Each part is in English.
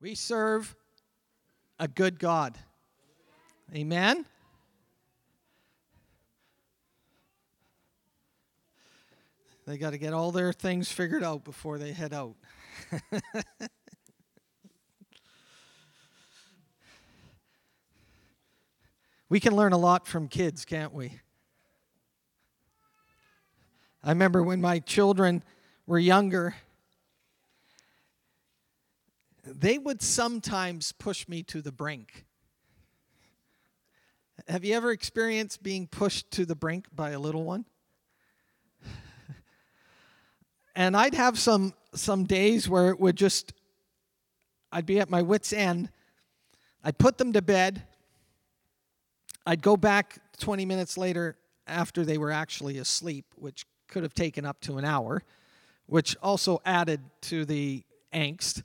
We serve a good God. Amen? They got to get all their things figured out before they head out. we can learn a lot from kids, can't we? I remember when my children were younger, they would sometimes push me to the brink. Have you ever experienced being pushed to the brink by a little one? and I'd have some some days where it would just I'd be at my wits end. I'd put them to bed. I'd go back 20 minutes later after they were actually asleep, which could have taken up to an hour, which also added to the angst.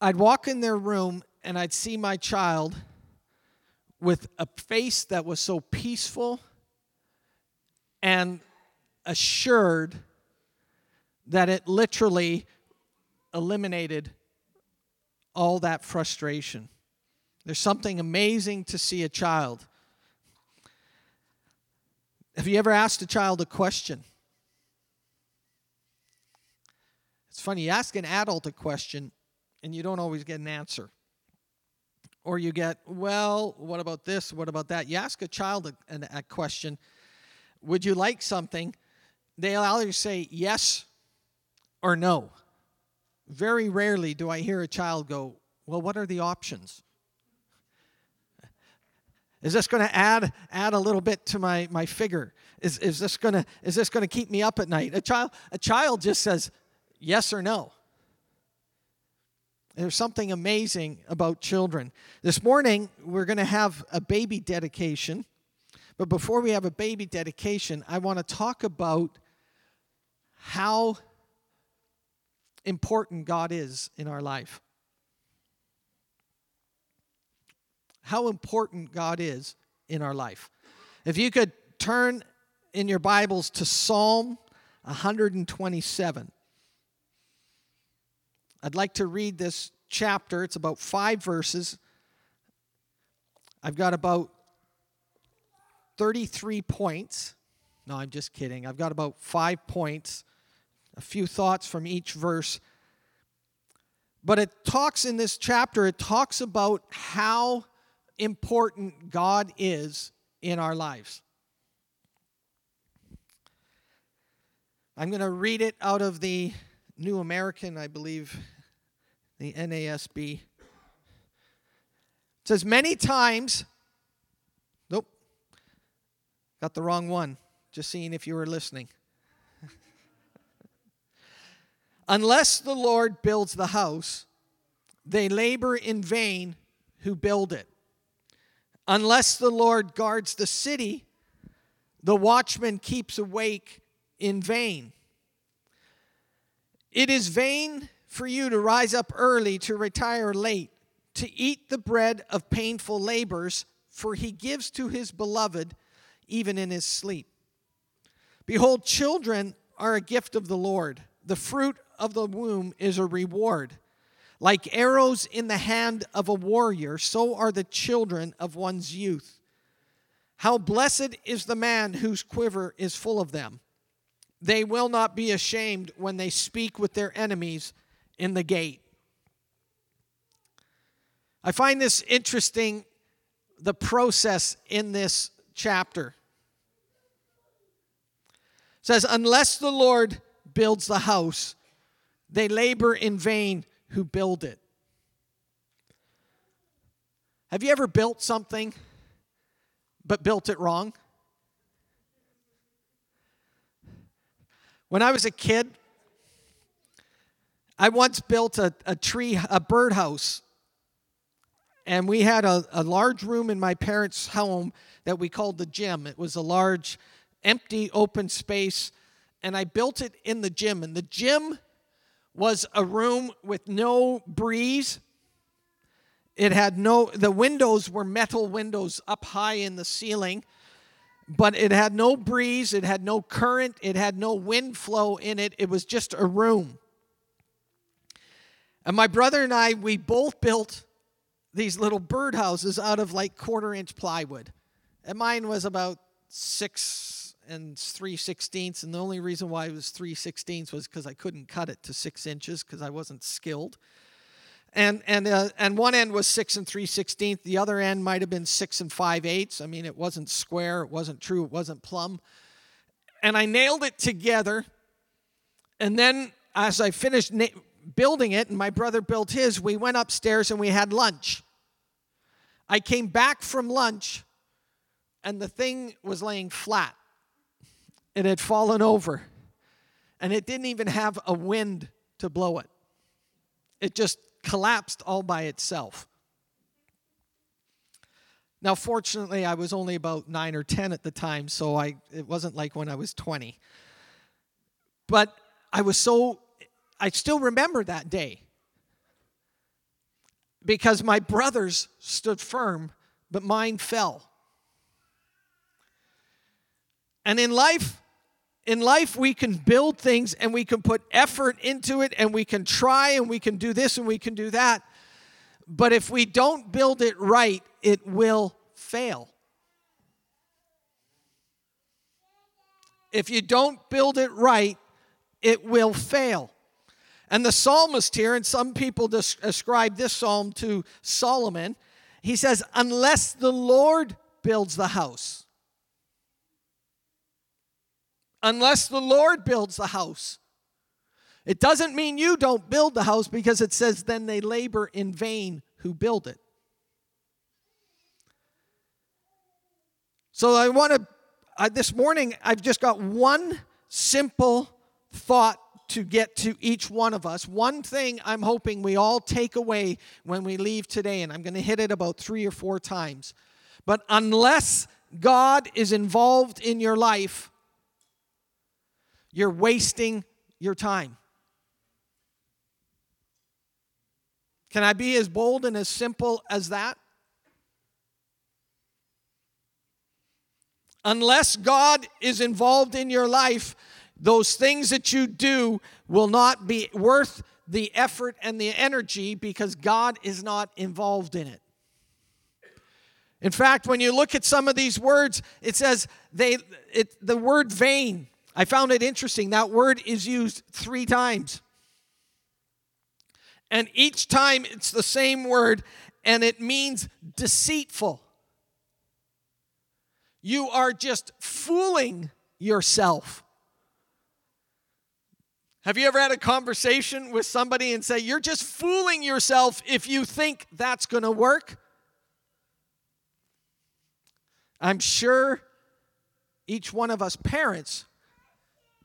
I'd walk in their room and I'd see my child with a face that was so peaceful and assured that it literally eliminated all that frustration. There's something amazing to see a child. Have you ever asked a child a question? It's funny, you ask an adult a question and you don't always get an answer. Or you get, well, what about this? What about that? You ask a child a, a, question, would you like something? They'll either say yes or no. Very rarely do I hear a child go, Well, what are the options? Is this going to add add a little bit to my, my figure? Is, is this going to is this going to keep me up at night? A child a child just says yes or no. There's something amazing about children. This morning we're going to have a baby dedication. But before we have a baby dedication, I want to talk about how important God is in our life. How important God is in our life. If you could turn in your Bibles to Psalm 127. I'd like to read this chapter. It's about five verses. I've got about 33 points. No, I'm just kidding. I've got about five points a few thoughts from each verse. But it talks in this chapter, it talks about how important God is in our lives. I'm going to read it out of the New American, I believe, the NASB. It says, Many times, nope, got the wrong one, just seeing if you were listening. Unless the Lord builds the house, they labor in vain who build it. Unless the Lord guards the city, the watchman keeps awake in vain. It is vain for you to rise up early, to retire late, to eat the bread of painful labors, for he gives to his beloved even in his sleep. Behold, children are a gift of the Lord. The fruit of the womb is a reward. Like arrows in the hand of a warrior, so are the children of one's youth. How blessed is the man whose quiver is full of them. They will not be ashamed when they speak with their enemies in the gate. I find this interesting, the process in this chapter. It says, Unless the Lord builds the house, they labor in vain who build it. Have you ever built something but built it wrong? When I was a kid, I once built a, a tree, a birdhouse. And we had a, a large room in my parents' home that we called the gym. It was a large, empty, open space. And I built it in the gym. And the gym was a room with no breeze. It had no, the windows were metal windows up high in the ceiling, but it had no breeze, it had no current, it had no wind flow in it. It was just a room. And my brother and I, we both built these little birdhouses out of like quarter inch plywood. And mine was about six and three sixteenths. And the only reason why it was three sixteenths was because I couldn't cut it to six inches because I wasn't skilled. And, and, uh, and one end was six and three sixteenths. The other end might have been six and five eighths. I mean, it wasn't square, it wasn't true, it wasn't plumb. And I nailed it together. And then as I finished na- building it, and my brother built his, we went upstairs and we had lunch. I came back from lunch and the thing was laying flat. It had fallen over and it didn't even have a wind to blow it. It just collapsed all by itself. Now, fortunately, I was only about nine or 10 at the time, so I, it wasn't like when I was 20. But I was so, I still remember that day because my brothers stood firm, but mine fell. And in life, in life, we can build things and we can put effort into it and we can try and we can do this and we can do that. But if we don't build it right, it will fail. If you don't build it right, it will fail. And the psalmist here, and some people ascribe this psalm to Solomon, he says, Unless the Lord builds the house, unless the Lord builds the house. It doesn't mean you don't build the house because it says, then they labor in vain who build it. So I want to, this morning, I've just got one simple thought to get to each one of us. One thing I'm hoping we all take away when we leave today, and I'm going to hit it about three or four times. But unless God is involved in your life, you're wasting your time. Can I be as bold and as simple as that? Unless God is involved in your life, those things that you do will not be worth the effort and the energy because God is not involved in it. In fact, when you look at some of these words, it says they it, the word vain. I found it interesting. That word is used 3 times. And each time it's the same word and it means deceitful. You are just fooling yourself. Have you ever had a conversation with somebody and say, You're just fooling yourself if you think that's going to work? I'm sure each one of us parents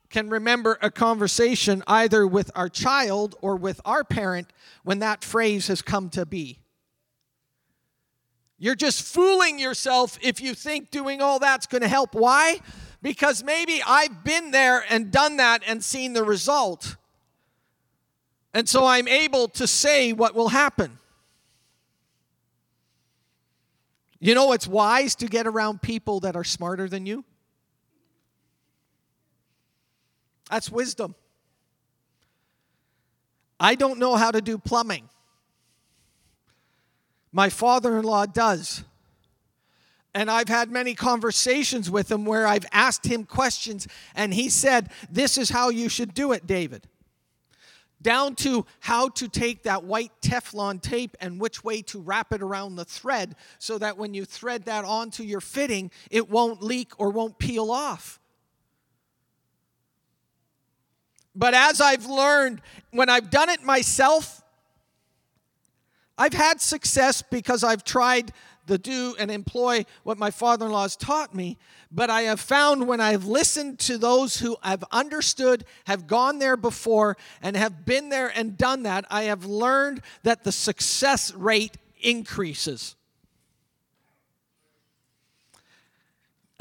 can remember a conversation either with our child or with our parent when that phrase has come to be. You're just fooling yourself if you think doing all that's going to help. Why? Because maybe I've been there and done that and seen the result. And so I'm able to say what will happen. You know, it's wise to get around people that are smarter than you. That's wisdom. I don't know how to do plumbing. My father in law does. And I've had many conversations with him where I've asked him questions, and he said, This is how you should do it, David. Down to how to take that white Teflon tape and which way to wrap it around the thread so that when you thread that onto your fitting, it won't leak or won't peel off. But as I've learned, when I've done it myself, I've had success because I've tried to do and employ what my father in law has taught me. But I have found when I've listened to those who have understood, have gone there before, and have been there and done that, I have learned that the success rate increases.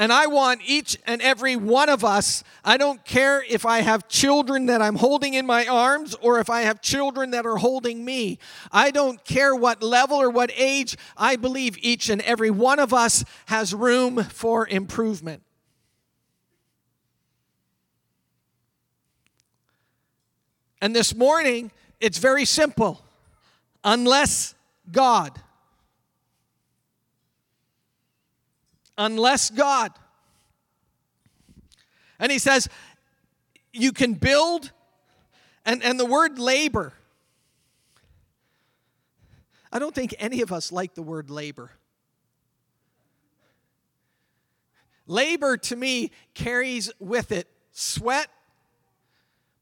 And I want each and every one of us, I don't care if I have children that I'm holding in my arms or if I have children that are holding me. I don't care what level or what age, I believe each and every one of us has room for improvement. And this morning, it's very simple. unless God. Unless God. And he says, you can build, and, and the word labor. I don't think any of us like the word labor. Labor to me carries with it sweat,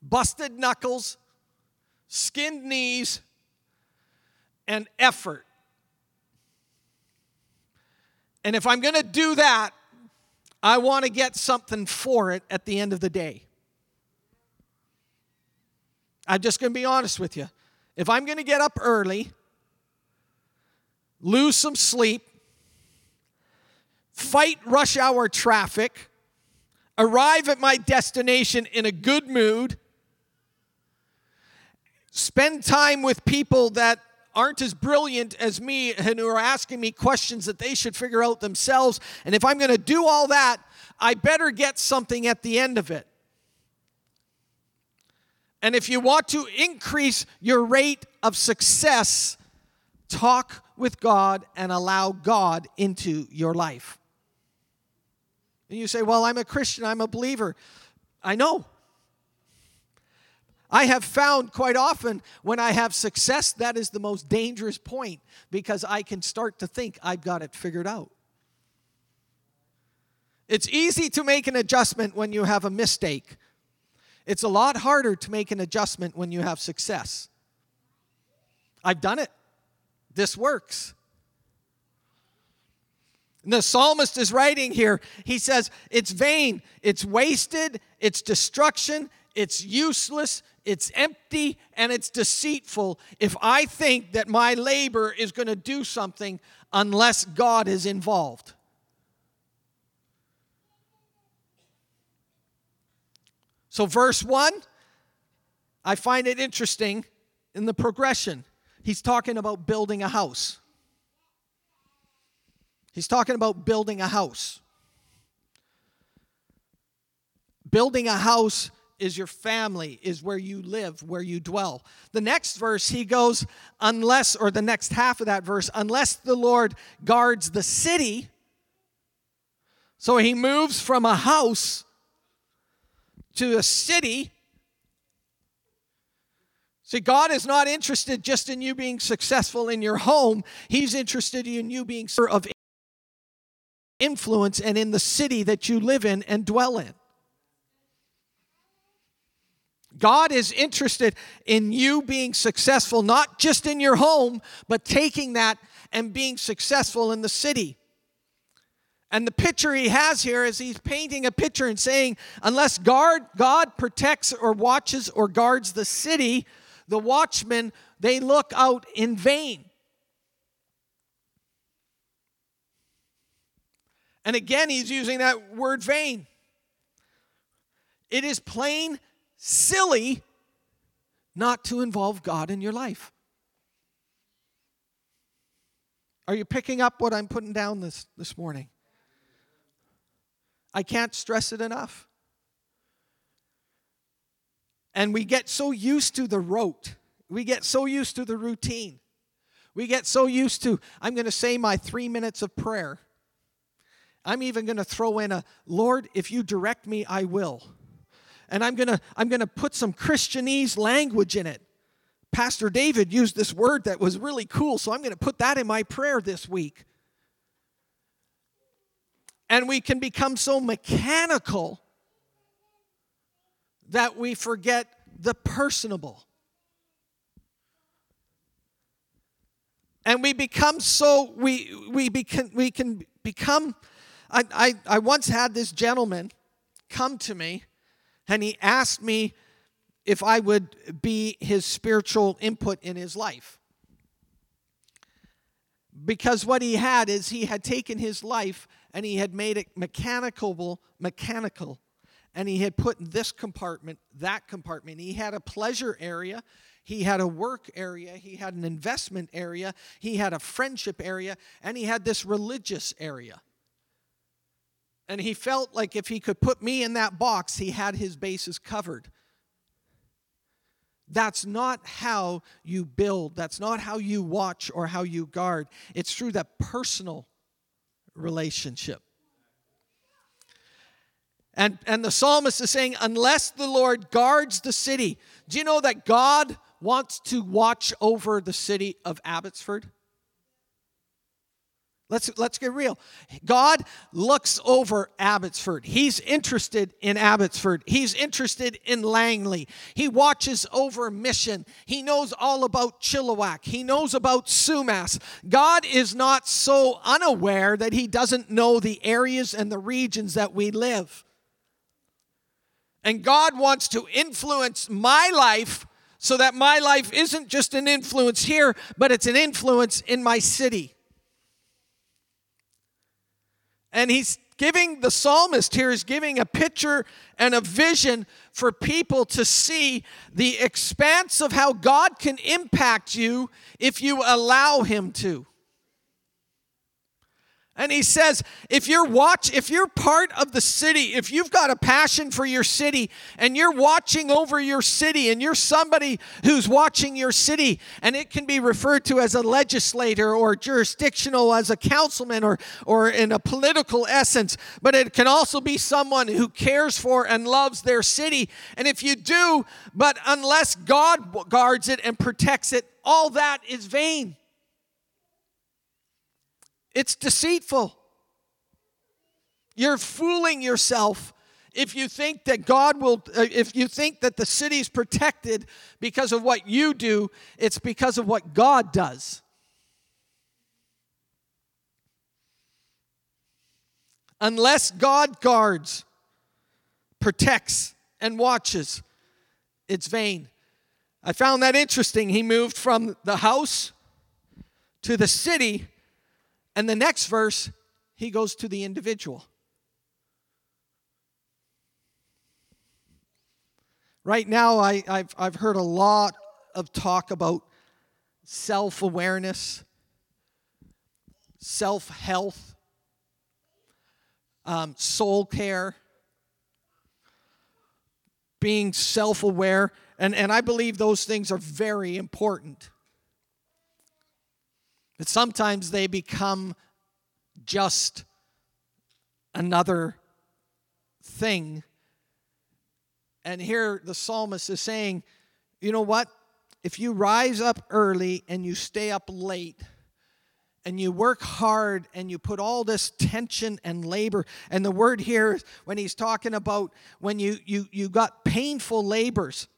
busted knuckles, skinned knees, and effort. And if I'm going to do that, I want to get something for it at the end of the day. I'm just going to be honest with you. If I'm going to get up early, lose some sleep, fight rush hour traffic, arrive at my destination in a good mood, spend time with people that aren't as brilliant as me and who are asking me questions that they should figure out themselves. And if I'm going to do all that, I better get something at the end of it. And if you want to increase your rate of success, talk with God and allow God into your life. And you say, Well, I'm a Christian, I'm a believer. I know. I have found quite often when I have success, that is the most dangerous point because I can start to think I've got it figured out. It's easy to make an adjustment when you have a mistake. It's a lot harder to make an adjustment when you have success. I've done it. This works. And the psalmist is writing here. He says, It's vain, it's wasted, it's destruction, it's useless, it's empty, and it's deceitful if I think that my labor is going to do something unless God is involved. So, verse 1, I find it interesting in the progression. He's talking about building a house. He's talking about building a house. Building a house is your family, is where you live, where you dwell. The next verse, he goes, unless, or the next half of that verse, unless the Lord guards the city. So he moves from a house to a city. See, God is not interested just in you being successful in your home, He's interested in you being of influence and in the city that you live in and dwell in. God is interested in you being successful, not just in your home, but taking that and being successful in the city. And the picture he has here is he's painting a picture and saying, unless guard, God protects or watches or guards the city, the watchmen, they look out in vain. And again, he's using that word vain. It is plain silly not to involve God in your life. Are you picking up what I'm putting down this, this morning? I can't stress it enough. And we get so used to the rote, we get so used to the routine. We get so used to, I'm going to say my three minutes of prayer. I'm even going to throw in a, Lord, if you direct me, I will and I'm going to I'm going to put some Christianese language in it. Pastor David used this word that was really cool, so I'm going to put that in my prayer this week. And we can become so mechanical that we forget the personable. And we become so, we, we, become, we can become. I, I, I once had this gentleman come to me and he asked me if I would be his spiritual input in his life. Because what he had is he had taken his life and he had made it mechanical, mechanical, and he had put this compartment, that compartment. He had a pleasure area, he had a work area, he had an investment area, he had a friendship area, and he had this religious area. And he felt like if he could put me in that box, he had his bases covered. That's not how you build. That's not how you watch or how you guard. It's through that personal relationship. And, and the psalmist is saying, unless the Lord guards the city, do you know that God wants to watch over the city of Abbotsford? Let's, let's get real. God looks over Abbotsford. He's interested in Abbotsford. He's interested in Langley. He watches over Mission. He knows all about Chilliwack. He knows about Sumas. God is not so unaware that He doesn't know the areas and the regions that we live. And God wants to influence my life so that my life isn't just an influence here, but it's an influence in my city. And he's giving the psalmist here is giving a picture and a vision for people to see the expanse of how God can impact you if you allow him to. And he says, if you're watch, if you're part of the city, if you've got a passion for your city and you're watching over your city and you're somebody who's watching your city, and it can be referred to as a legislator or jurisdictional as a councilman or, or in a political essence, but it can also be someone who cares for and loves their city. And if you do, but unless God guards it and protects it, all that is vain. It's deceitful. You're fooling yourself if you think that God will, uh, if you think that the city's protected because of what you do, it's because of what God does. Unless God guards, protects, and watches, it's vain. I found that interesting. He moved from the house to the city and the next verse, he goes to the individual. Right now, I, have I've heard a lot of talk about self awareness, self health, um, soul care, being self aware. And, and I believe those things are very important. But sometimes they become just another thing. And here the psalmist is saying, you know what? If you rise up early and you stay up late, and you work hard and you put all this tension and labor and the word here when he's talking about when you you you got painful labors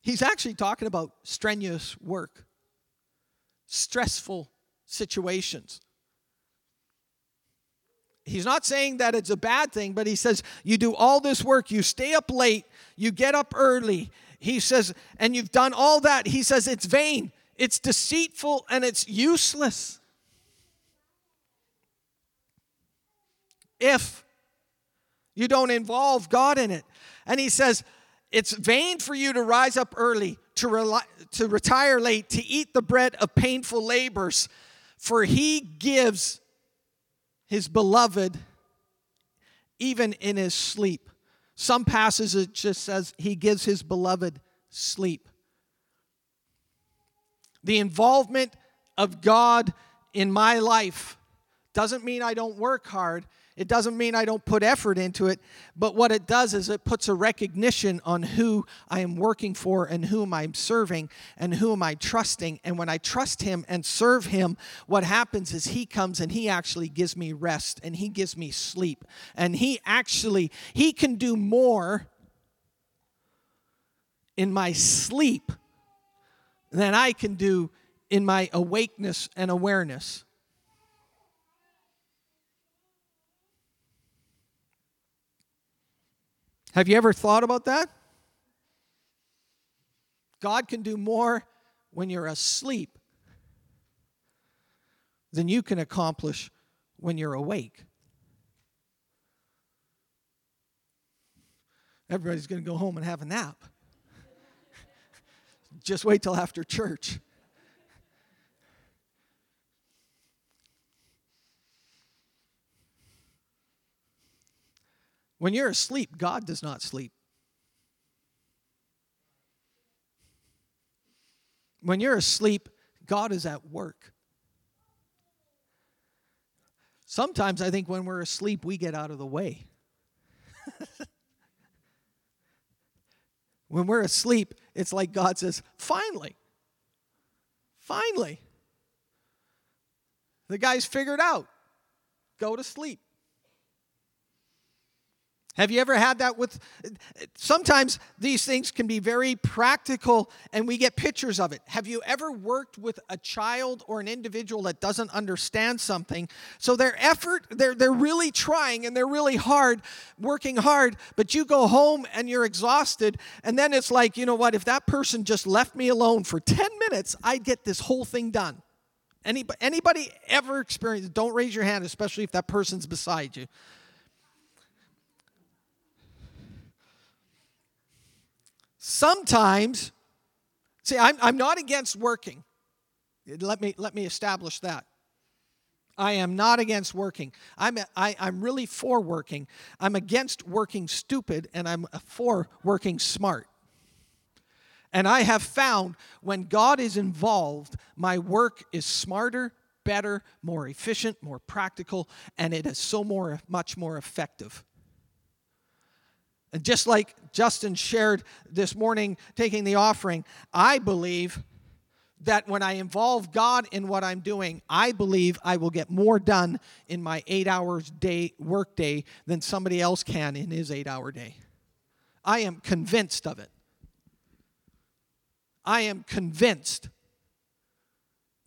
he's actually talking about strenuous work stressful situations. He's not saying that it's a bad thing, but he says, You do all this work, you stay up late, you get up early. He says, and you've done all that. He says, It's vain, it's deceitful, and it's useless. If you don't involve God in it. And he says, It's vain for you to rise up early, to, rely, to retire late, to eat the bread of painful labors, for he gives his beloved even in his sleep. Some passages it just says he gives his beloved sleep. The involvement of God in my life doesn't mean I don't work hard. It doesn't mean I don't put effort into it, but what it does is it puts a recognition on who I am working for and whom I'm serving and whom I trusting. And when I trust Him and serve Him, what happens is He comes and He actually gives me rest and He gives me sleep. And He actually, He can do more in my sleep than I can do in my awakeness and awareness. Have you ever thought about that? God can do more when you're asleep than you can accomplish when you're awake. Everybody's going to go home and have a nap. Just wait till after church. When you're asleep, God does not sleep. When you're asleep, God is at work. Sometimes I think when we're asleep, we get out of the way. when we're asleep, it's like God says, finally, finally. The guy's figured out. Go to sleep. Have you ever had that with? Sometimes these things can be very practical and we get pictures of it. Have you ever worked with a child or an individual that doesn't understand something? So their effort, they're, they're really trying and they're really hard, working hard, but you go home and you're exhausted. And then it's like, you know what? If that person just left me alone for 10 minutes, I'd get this whole thing done. Anybody, anybody ever experienced? Don't raise your hand, especially if that person's beside you. Sometimes, see, I'm, I'm not against working. Let me, let me establish that. I am not against working. I'm, I, I'm really for working. I'm against working stupid, and I'm for working smart. And I have found when God is involved, my work is smarter, better, more efficient, more practical, and it is so more, much more effective. And just like Justin shared this morning, taking the offering, I believe that when I involve God in what I'm doing, I believe I will get more done in my eight hours day work day than somebody else can in his eight hour day. I am convinced of it. I am convinced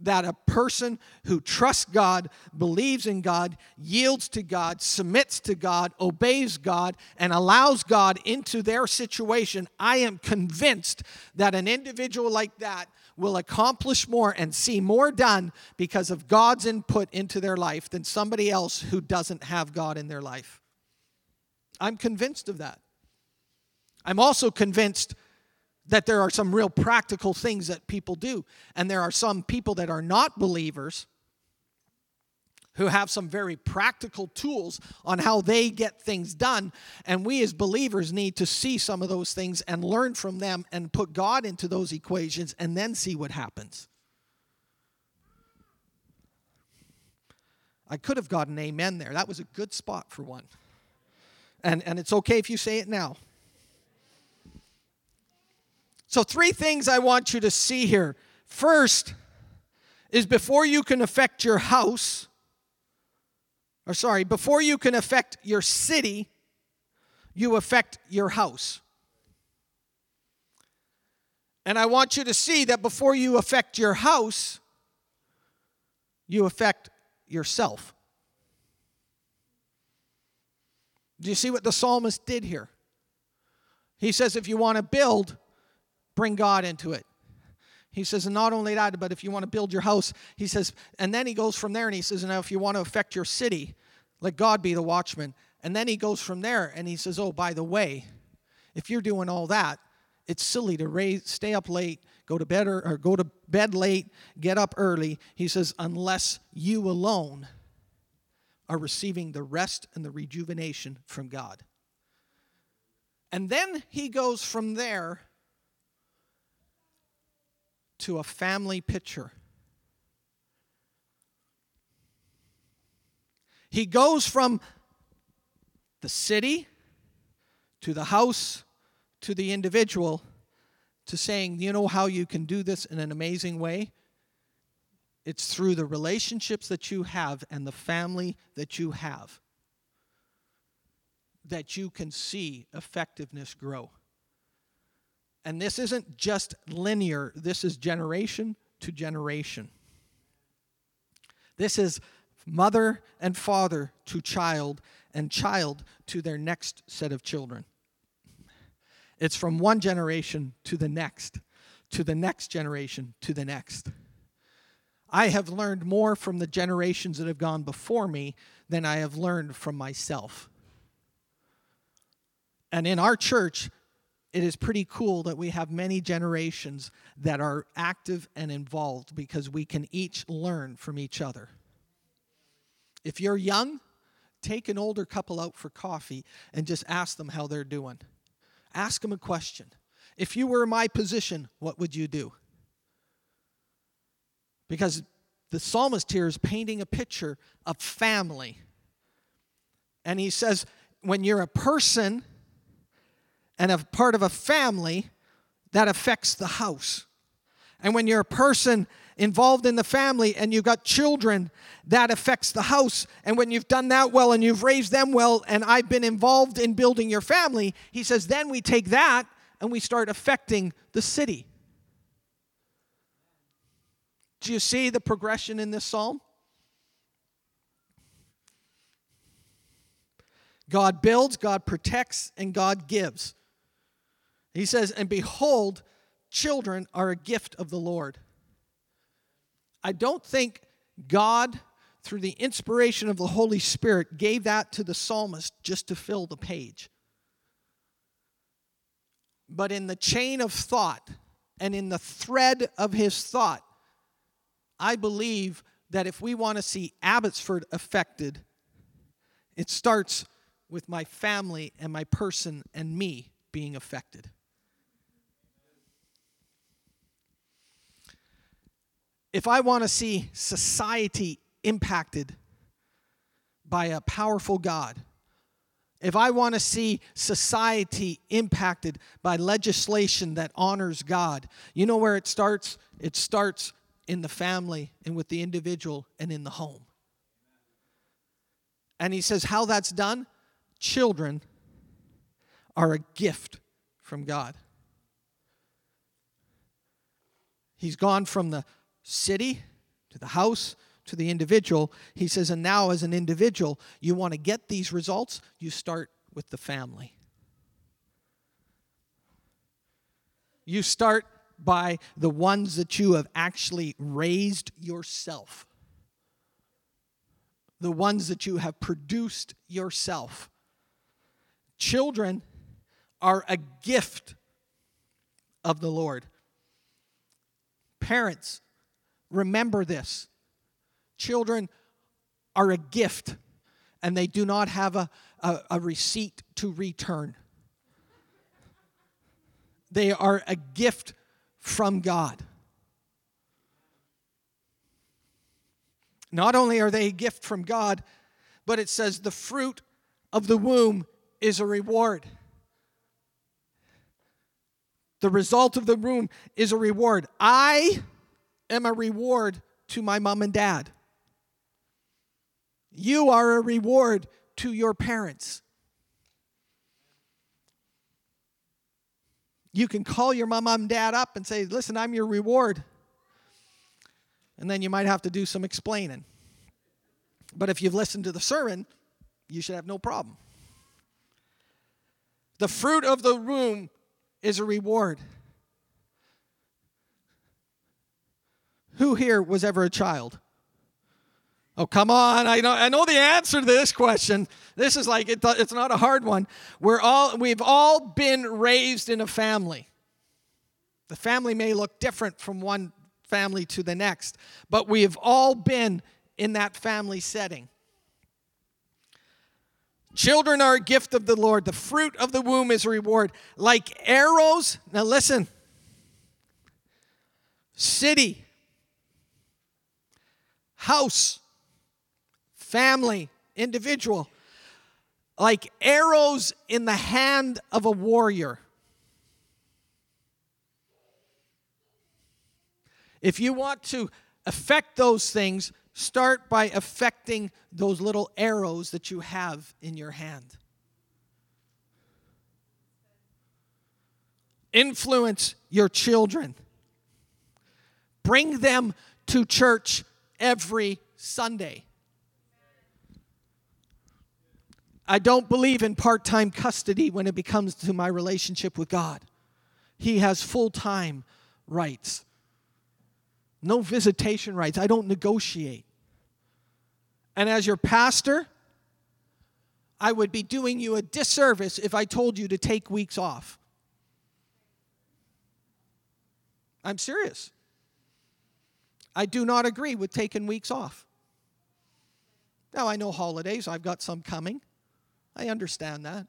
that a person who trusts God, believes in God, yields to God, submits to God, obeys God, and allows God into their situation, I am convinced that an individual like that will accomplish more and see more done because of God's input into their life than somebody else who doesn't have God in their life. I'm convinced of that. I'm also convinced that there are some real practical things that people do. And there are some people that are not believers who have some very practical tools on how they get things done. And we as believers need to see some of those things and learn from them and put God into those equations and then see what happens. I could have got an amen there. That was a good spot for one. And, and it's okay if you say it now. So, three things I want you to see here. First is before you can affect your house, or sorry, before you can affect your city, you affect your house. And I want you to see that before you affect your house, you affect yourself. Do you see what the psalmist did here? He says, if you want to build, bring God into it. He says, and not only that, but if you want to build your house, he says, and then he goes from there and he says, now if you want to affect your city, let God be the watchman. And then he goes from there and he says, oh, by the way, if you're doing all that, it's silly to raise, stay up late, go to bed or, or go to bed late, get up early. He says, unless you alone are receiving the rest and the rejuvenation from God. And then he goes from there to a family picture. He goes from the city to the house to the individual to saying, you know how you can do this in an amazing way? It's through the relationships that you have and the family that you have that you can see effectiveness grow. And this isn't just linear, this is generation to generation. This is mother and father to child, and child to their next set of children. It's from one generation to the next, to the next generation, to the next. I have learned more from the generations that have gone before me than I have learned from myself. And in our church, it is pretty cool that we have many generations that are active and involved because we can each learn from each other. If you're young, take an older couple out for coffee and just ask them how they're doing. Ask them a question. If you were in my position, what would you do? Because the psalmist here is painting a picture of family. And he says, when you're a person and a part of a family, that affects the house. And when you're a person involved in the family and you've got children, that affects the house. And when you've done that well and you've raised them well, and I've been involved in building your family, he says, then we take that and we start affecting the city. Do you see the progression in this psalm? God builds, God protects, and God gives. He says, And behold, children are a gift of the Lord. I don't think God, through the inspiration of the Holy Spirit, gave that to the psalmist just to fill the page. But in the chain of thought and in the thread of his thought, I believe that if we want to see Abbotsford affected, it starts with my family and my person and me being affected. If I want to see society impacted by a powerful God, if I want to see society impacted by legislation that honors God, you know where it starts? It starts in the family and with the individual and in the home. And he says, How that's done? Children are a gift from God. He's gone from the city to the house to the individual. He says, and now as an individual, you want to get these results, you start with the family. You start by the ones that you have actually raised yourself, the ones that you have produced yourself. Children are a gift of the Lord. Parents, remember this. Children are a gift, and they do not have a, a, a receipt to return. They are a gift from God. Not only are they a gift from God, but it says the fruit of the womb is a reward. The result of the womb is a reward. I am a reward to my mom and dad. You are a reward to your parents. You can call your mom and dad up and say, Listen, I'm your reward. And then you might have to do some explaining. But if you've listened to the sermon, you should have no problem. The fruit of the womb is a reward. Who here was ever a child? Oh, come on. I know, I know the answer to this question. This is like, it, it's not a hard one. We're all, we've all been raised in a family. The family may look different from one family to the next, but we have all been in that family setting. Children are a gift of the Lord. The fruit of the womb is a reward. Like arrows, now listen, city, house, family, individual, like arrows in the hand of a warrior. If you want to affect those things, start by affecting those little arrows that you have in your hand. Influence your children. Bring them to church every Sunday. I don't believe in part time custody when it comes to my relationship with God. He has full time rights, no visitation rights. I don't negotiate. And as your pastor, I would be doing you a disservice if I told you to take weeks off. I'm serious. I do not agree with taking weeks off. Now, I know holidays, I've got some coming. I understand that.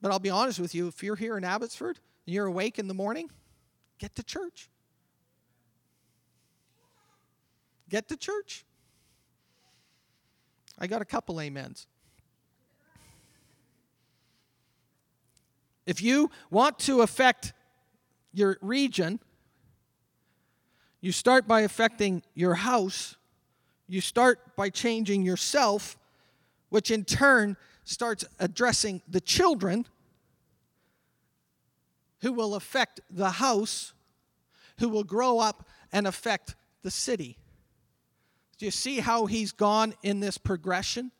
But I'll be honest with you if you're here in Abbotsford and you're awake in the morning, get to church. get to church? I got a couple amens. If you want to affect your region, you start by affecting your house. You start by changing yourself, which in turn starts addressing the children who will affect the house, who will grow up and affect the city. Do you see how he's gone in this progression?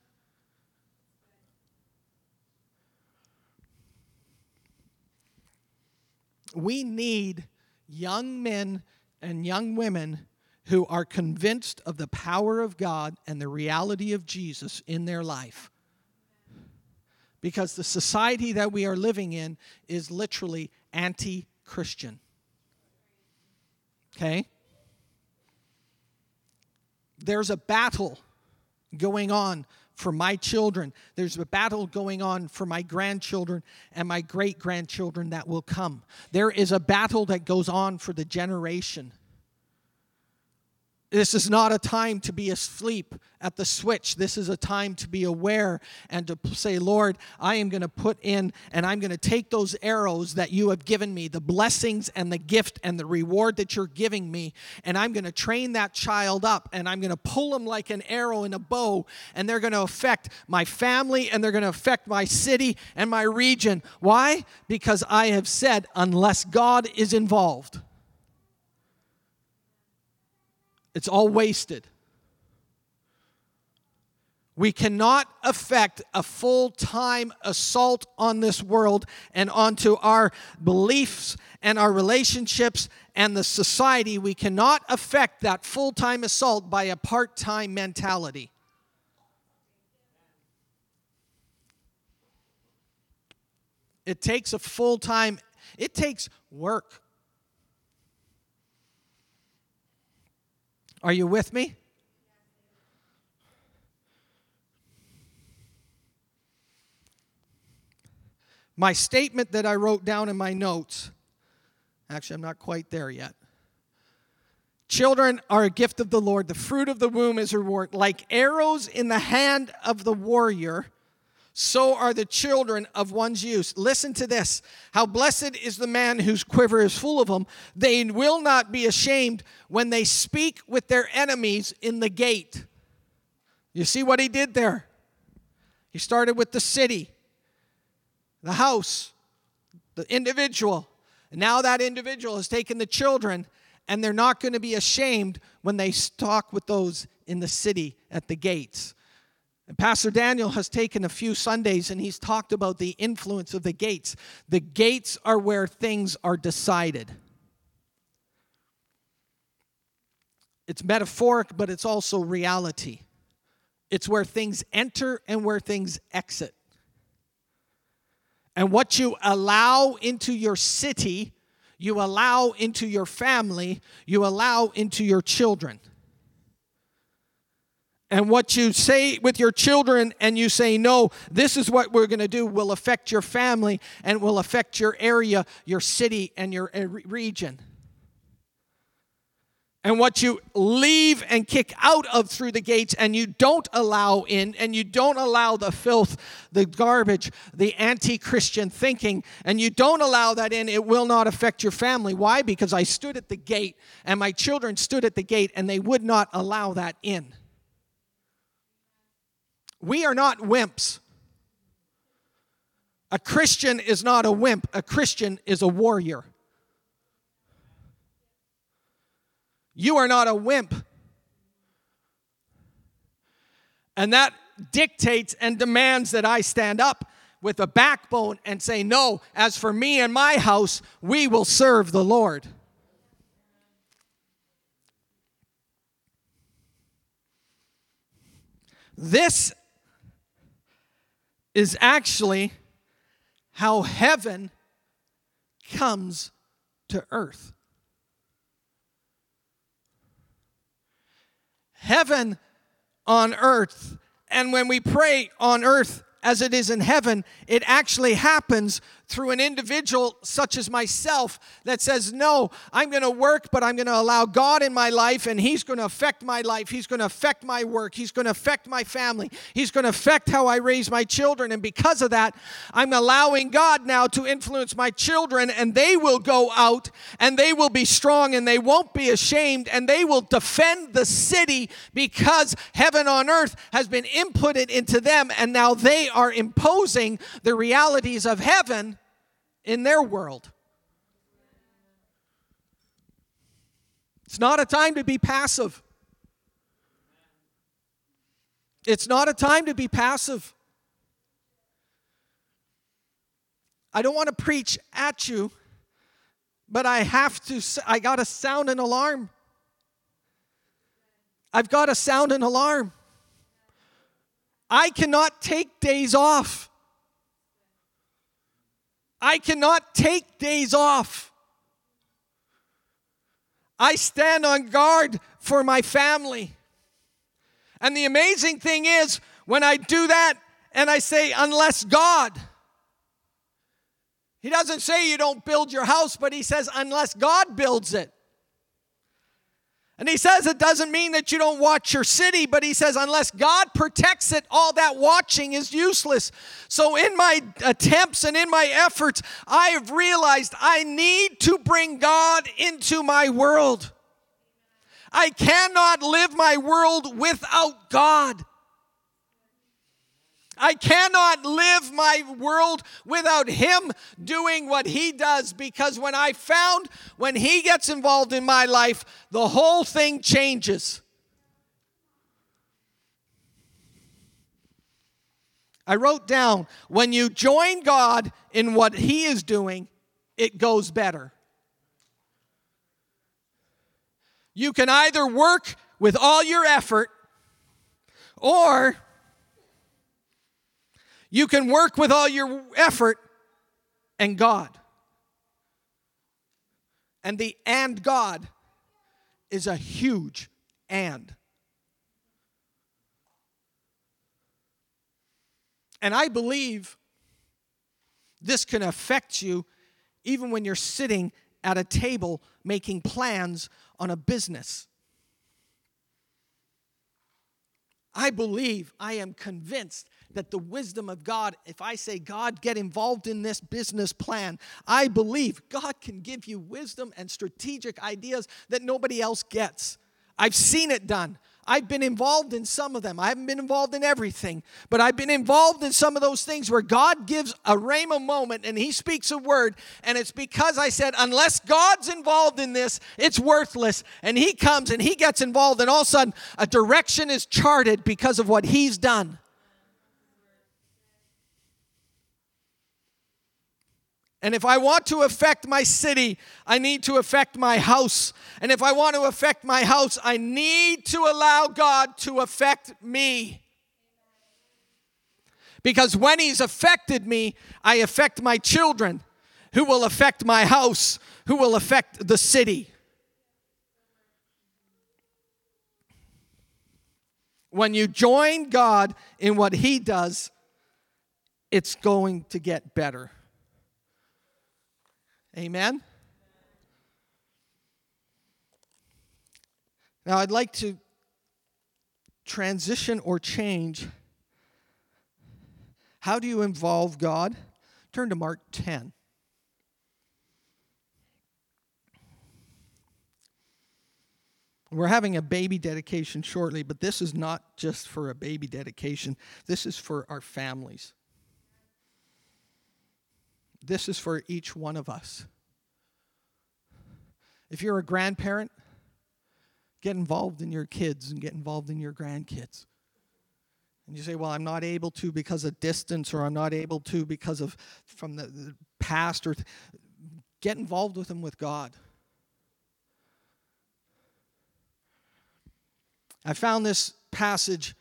We need young men and young women who are convinced of the power of God and the reality of Jesus in their life. Because the society that we are living in is literally anti Christian. Okay? There's a battle going on for my children. There's a battle going on for my grandchildren and my great grandchildren that will come. There is a battle that goes on for the generation this is not a time to be asleep at the switch. This is a time to be aware and to say, Lord, I am going to put in and I'm going to take those arrows that you have given me, the blessings and the gift and the reward that you're giving me, and I'm going to train that child up and I'm going to pull them like an arrow in a bow, and they're going to affect my family and they're going to affect my city and my region. Why? Because I have said, unless God is involved, it's all wasted. We cannot affect a full time assault on this world and onto our beliefs and our relationships and the society. We cannot affect that full time assault by a part time mentality. It takes a full time, it takes work. Are you with me? My statement that I wrote down in my notes, actually, I'm not quite there yet. Children are a gift of the Lord. The fruit of the womb is a reward. Like arrows in the hand of the warrior, so are the children of one's youth. Listen to this. How blessed is the man whose quiver is full of them. They will not be ashamed when they speak with their enemies in the gate. You see what he did there? He started with the city, the house, the individual. And now that individual has taken the children, and they're not going to be ashamed when they talk with those in the city at the gates. And Pastor Daniel has taken a few Sundays and he's talked about the influence of the gates. The gates are where things are decided. It's metaphoric, but it's also reality. It's where things enter and where things exit. And what you allow into your city, you allow into your family, you allow into your children and what you say with your children and you say no this is what we're going to do will affect your family and will affect your area your city and your uh, region. And what you leave and kick out of through the gates and you don't allow in and you don't allow the filth the garbage the anti-christian thinking and you don't allow that in it will not affect your family. Why? Because i stood at the gate and my children stood at the gate and they would not allow that in we are not wimps. A Christian is not a wimp, a Christian is a warrior. You are not a wimp. And that dictates and demands that I stand up with a backbone and say, No, as for me and my house, we will serve the Lord. This is actually how heaven comes to earth. Heaven on earth. And when we pray on earth as it is in heaven, it actually happens through an individual such as myself that says, No, I'm going to work, but I'm going to allow God in my life, and He's going to affect my life. He's going to affect my work. He's going to affect my family. He's going to affect how I raise my children. And because of that, I'm allowing God now to influence my children, and they will go out and they will be strong and they won't be ashamed and they will defend the city because heaven on earth has been inputted into them, and now they are imposing the realities of heaven in their world. It's not a time to be passive. It's not a time to be passive. I don't want to preach at you, but I have to, I got to sound an alarm. I've got to sound an alarm. I cannot take days off. I cannot take days off. I stand on guard for my family. And the amazing thing is, when I do that and I say, unless God, He doesn't say you don't build your house, but He says, unless God builds it. And he says it doesn't mean that you don't watch your city, but he says unless God protects it, all that watching is useless. So, in my attempts and in my efforts, I have realized I need to bring God into my world. I cannot live my world without God. I cannot live my world without Him doing what He does because when I found when He gets involved in my life, the whole thing changes. I wrote down when you join God in what He is doing, it goes better. You can either work with all your effort or you can work with all your effort and God. And the and God is a huge and. And I believe this can affect you even when you're sitting at a table making plans on a business. I believe, I am convinced that the wisdom of God, if I say, God, get involved in this business plan, I believe God can give you wisdom and strategic ideas that nobody else gets. I've seen it done. I've been involved in some of them. I haven't been involved in everything, but I've been involved in some of those things where God gives a rhema moment and He speaks a word. And it's because I said, unless God's involved in this, it's worthless. And He comes and He gets involved, and all of a sudden, a direction is charted because of what He's done. And if I want to affect my city, I need to affect my house. And if I want to affect my house, I need to allow God to affect me. Because when He's affected me, I affect my children, who will affect my house, who will affect the city. When you join God in what He does, it's going to get better. Amen? Now, I'd like to transition or change. How do you involve God? Turn to Mark 10. We're having a baby dedication shortly, but this is not just for a baby dedication. This is for our families. This is for each one of us. If you're a grandparent, get involved in your kids and get involved in your grandkids. And you say, well, I'm not able to because of distance, or I'm not able to because of from the, the past, or th- get involved with them with God. I found this passage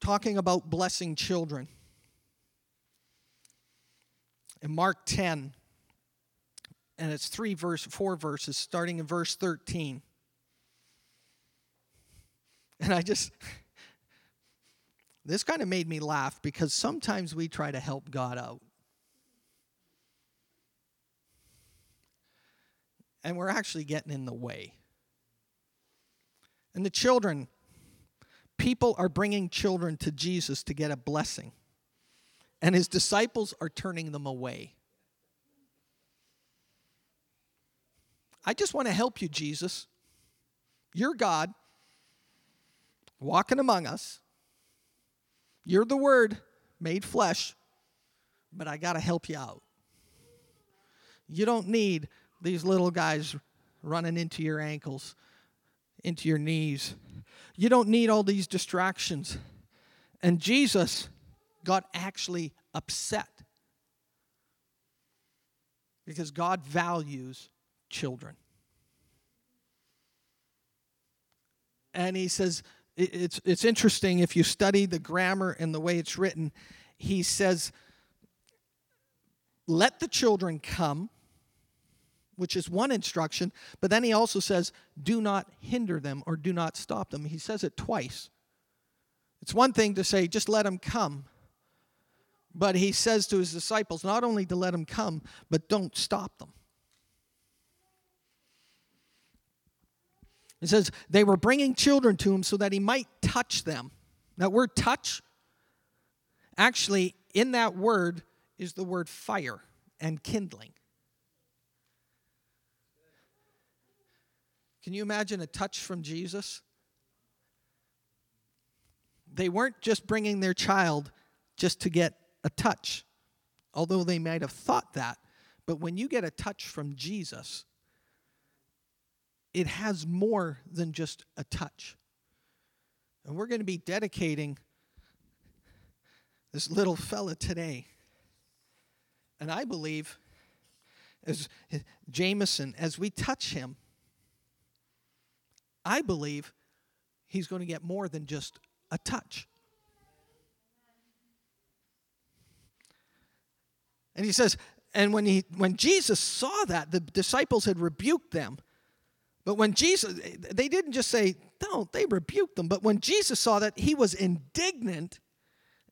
talking about blessing children in Mark 10, and it's three verse, four verses, starting in verse 13. And I just, this kind of made me laugh because sometimes we try to help God out. And we're actually getting in the way. And the children, people are bringing children to Jesus to get a blessing, and his disciples are turning them away. I just want to help you, Jesus. You're God walking among us. You're the Word made flesh, but I got to help you out. You don't need these little guys running into your ankles, into your knees. You don't need all these distractions. And Jesus got actually upset because God values children. And he says, it's, it's interesting if you study the grammar and the way it's written. He says, Let the children come, which is one instruction, but then he also says, Do not hinder them or do not stop them. He says it twice. It's one thing to say, Just let them come. But he says to his disciples, not only to let them come, but don't stop them. It says, they were bringing children to him so that he might touch them. That word touch, actually, in that word is the word fire and kindling. Can you imagine a touch from Jesus? They weren't just bringing their child just to get a touch, although they might have thought that. But when you get a touch from Jesus, it has more than just a touch. And we're going to be dedicating this little fella today. And I believe, as Jameson, as we touch him, I believe he's going to get more than just a touch. And he says, and when he when Jesus saw that, the disciples had rebuked them. But when Jesus, they didn't just say, don't, they rebuked them. But when Jesus saw that, he was indignant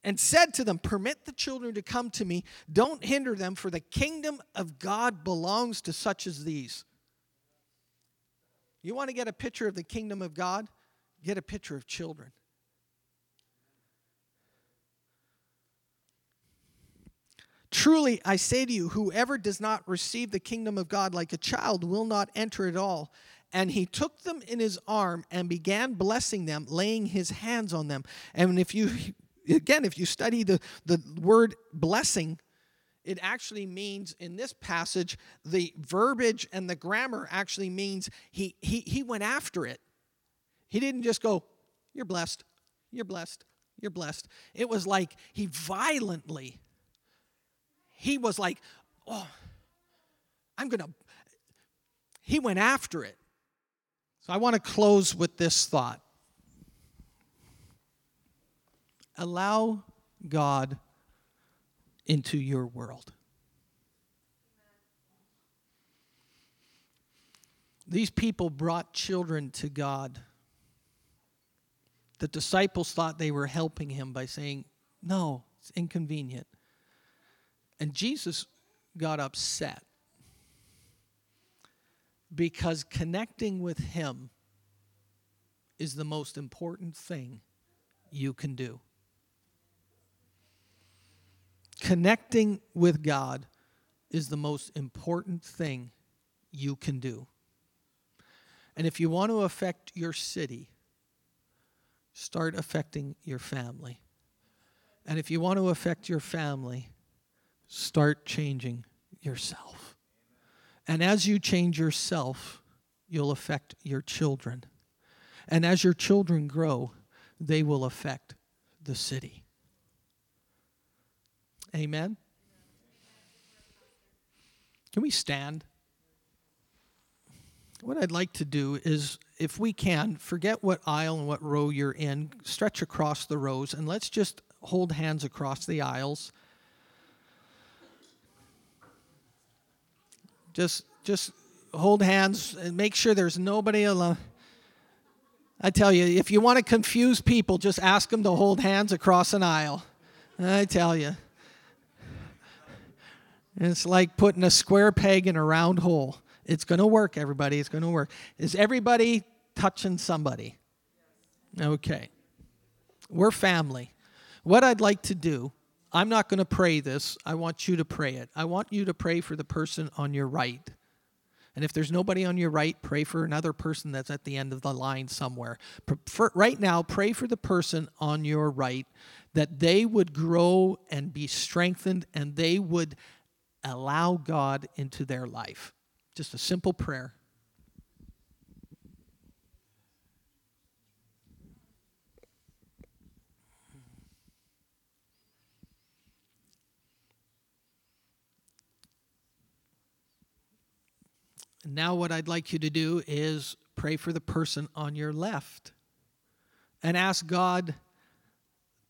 and said to them, Permit the children to come to me, don't hinder them, for the kingdom of God belongs to such as these. You want to get a picture of the kingdom of God? Get a picture of children. Truly, I say to you, whoever does not receive the kingdom of God like a child will not enter at all. And he took them in his arm and began blessing them, laying his hands on them. And if you, again, if you study the, the word blessing, it actually means in this passage, the verbiage and the grammar actually means he, he, he went after it. He didn't just go, You're blessed, you're blessed, you're blessed. It was like he violently, he was like, Oh, I'm going to, he went after it. So I want to close with this thought allow God into your world. These people brought children to God. The disciples thought they were helping him by saying, No, it's inconvenient. And Jesus got upset because connecting with Him is the most important thing you can do. Connecting with God is the most important thing you can do. And if you want to affect your city, start affecting your family. And if you want to affect your family, start changing yourself. And as you change yourself, you'll affect your children. And as your children grow, they will affect the city. Amen? Can we stand? What I'd like to do is, if we can, forget what aisle and what row you're in, stretch across the rows, and let's just hold hands across the aisles. Just just hold hands and make sure there's nobody alone. I tell you, if you want to confuse people, just ask them to hold hands across an aisle. I tell you. It's like putting a square peg in a round hole. It's going to work, everybody. It's going to work. Is everybody touching somebody? Okay. We're family. What I'd like to do, I'm not going to pray this. I want you to pray it. I want you to pray for the person on your right. And if there's nobody on your right, pray for another person that's at the end of the line somewhere. For, right now, pray for the person on your right that they would grow and be strengthened and they would allow God into their life. Just a simple prayer. Now, what I'd like you to do is pray for the person on your left and ask God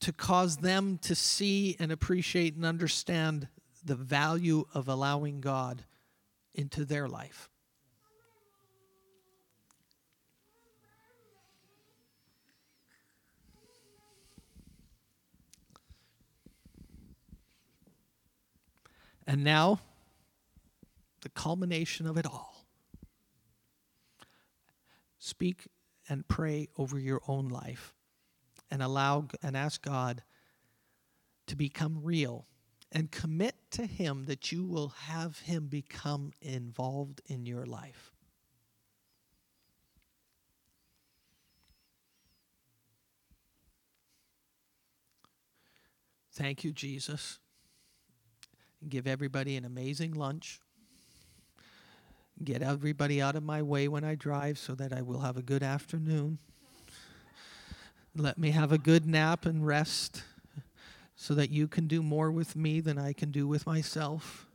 to cause them to see and appreciate and understand the value of allowing God into their life. And now, the culmination of it all. Speak and pray over your own life and allow and ask God to become real and commit to Him that you will have Him become involved in your life. Thank you, Jesus. Give everybody an amazing lunch. Get everybody out of my way when I drive so that I will have a good afternoon. Let me have a good nap and rest so that you can do more with me than I can do with myself.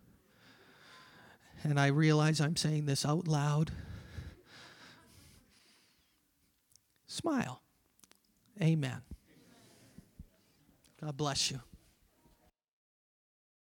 And I realize I'm saying this out loud. Smile. Amen. God bless you.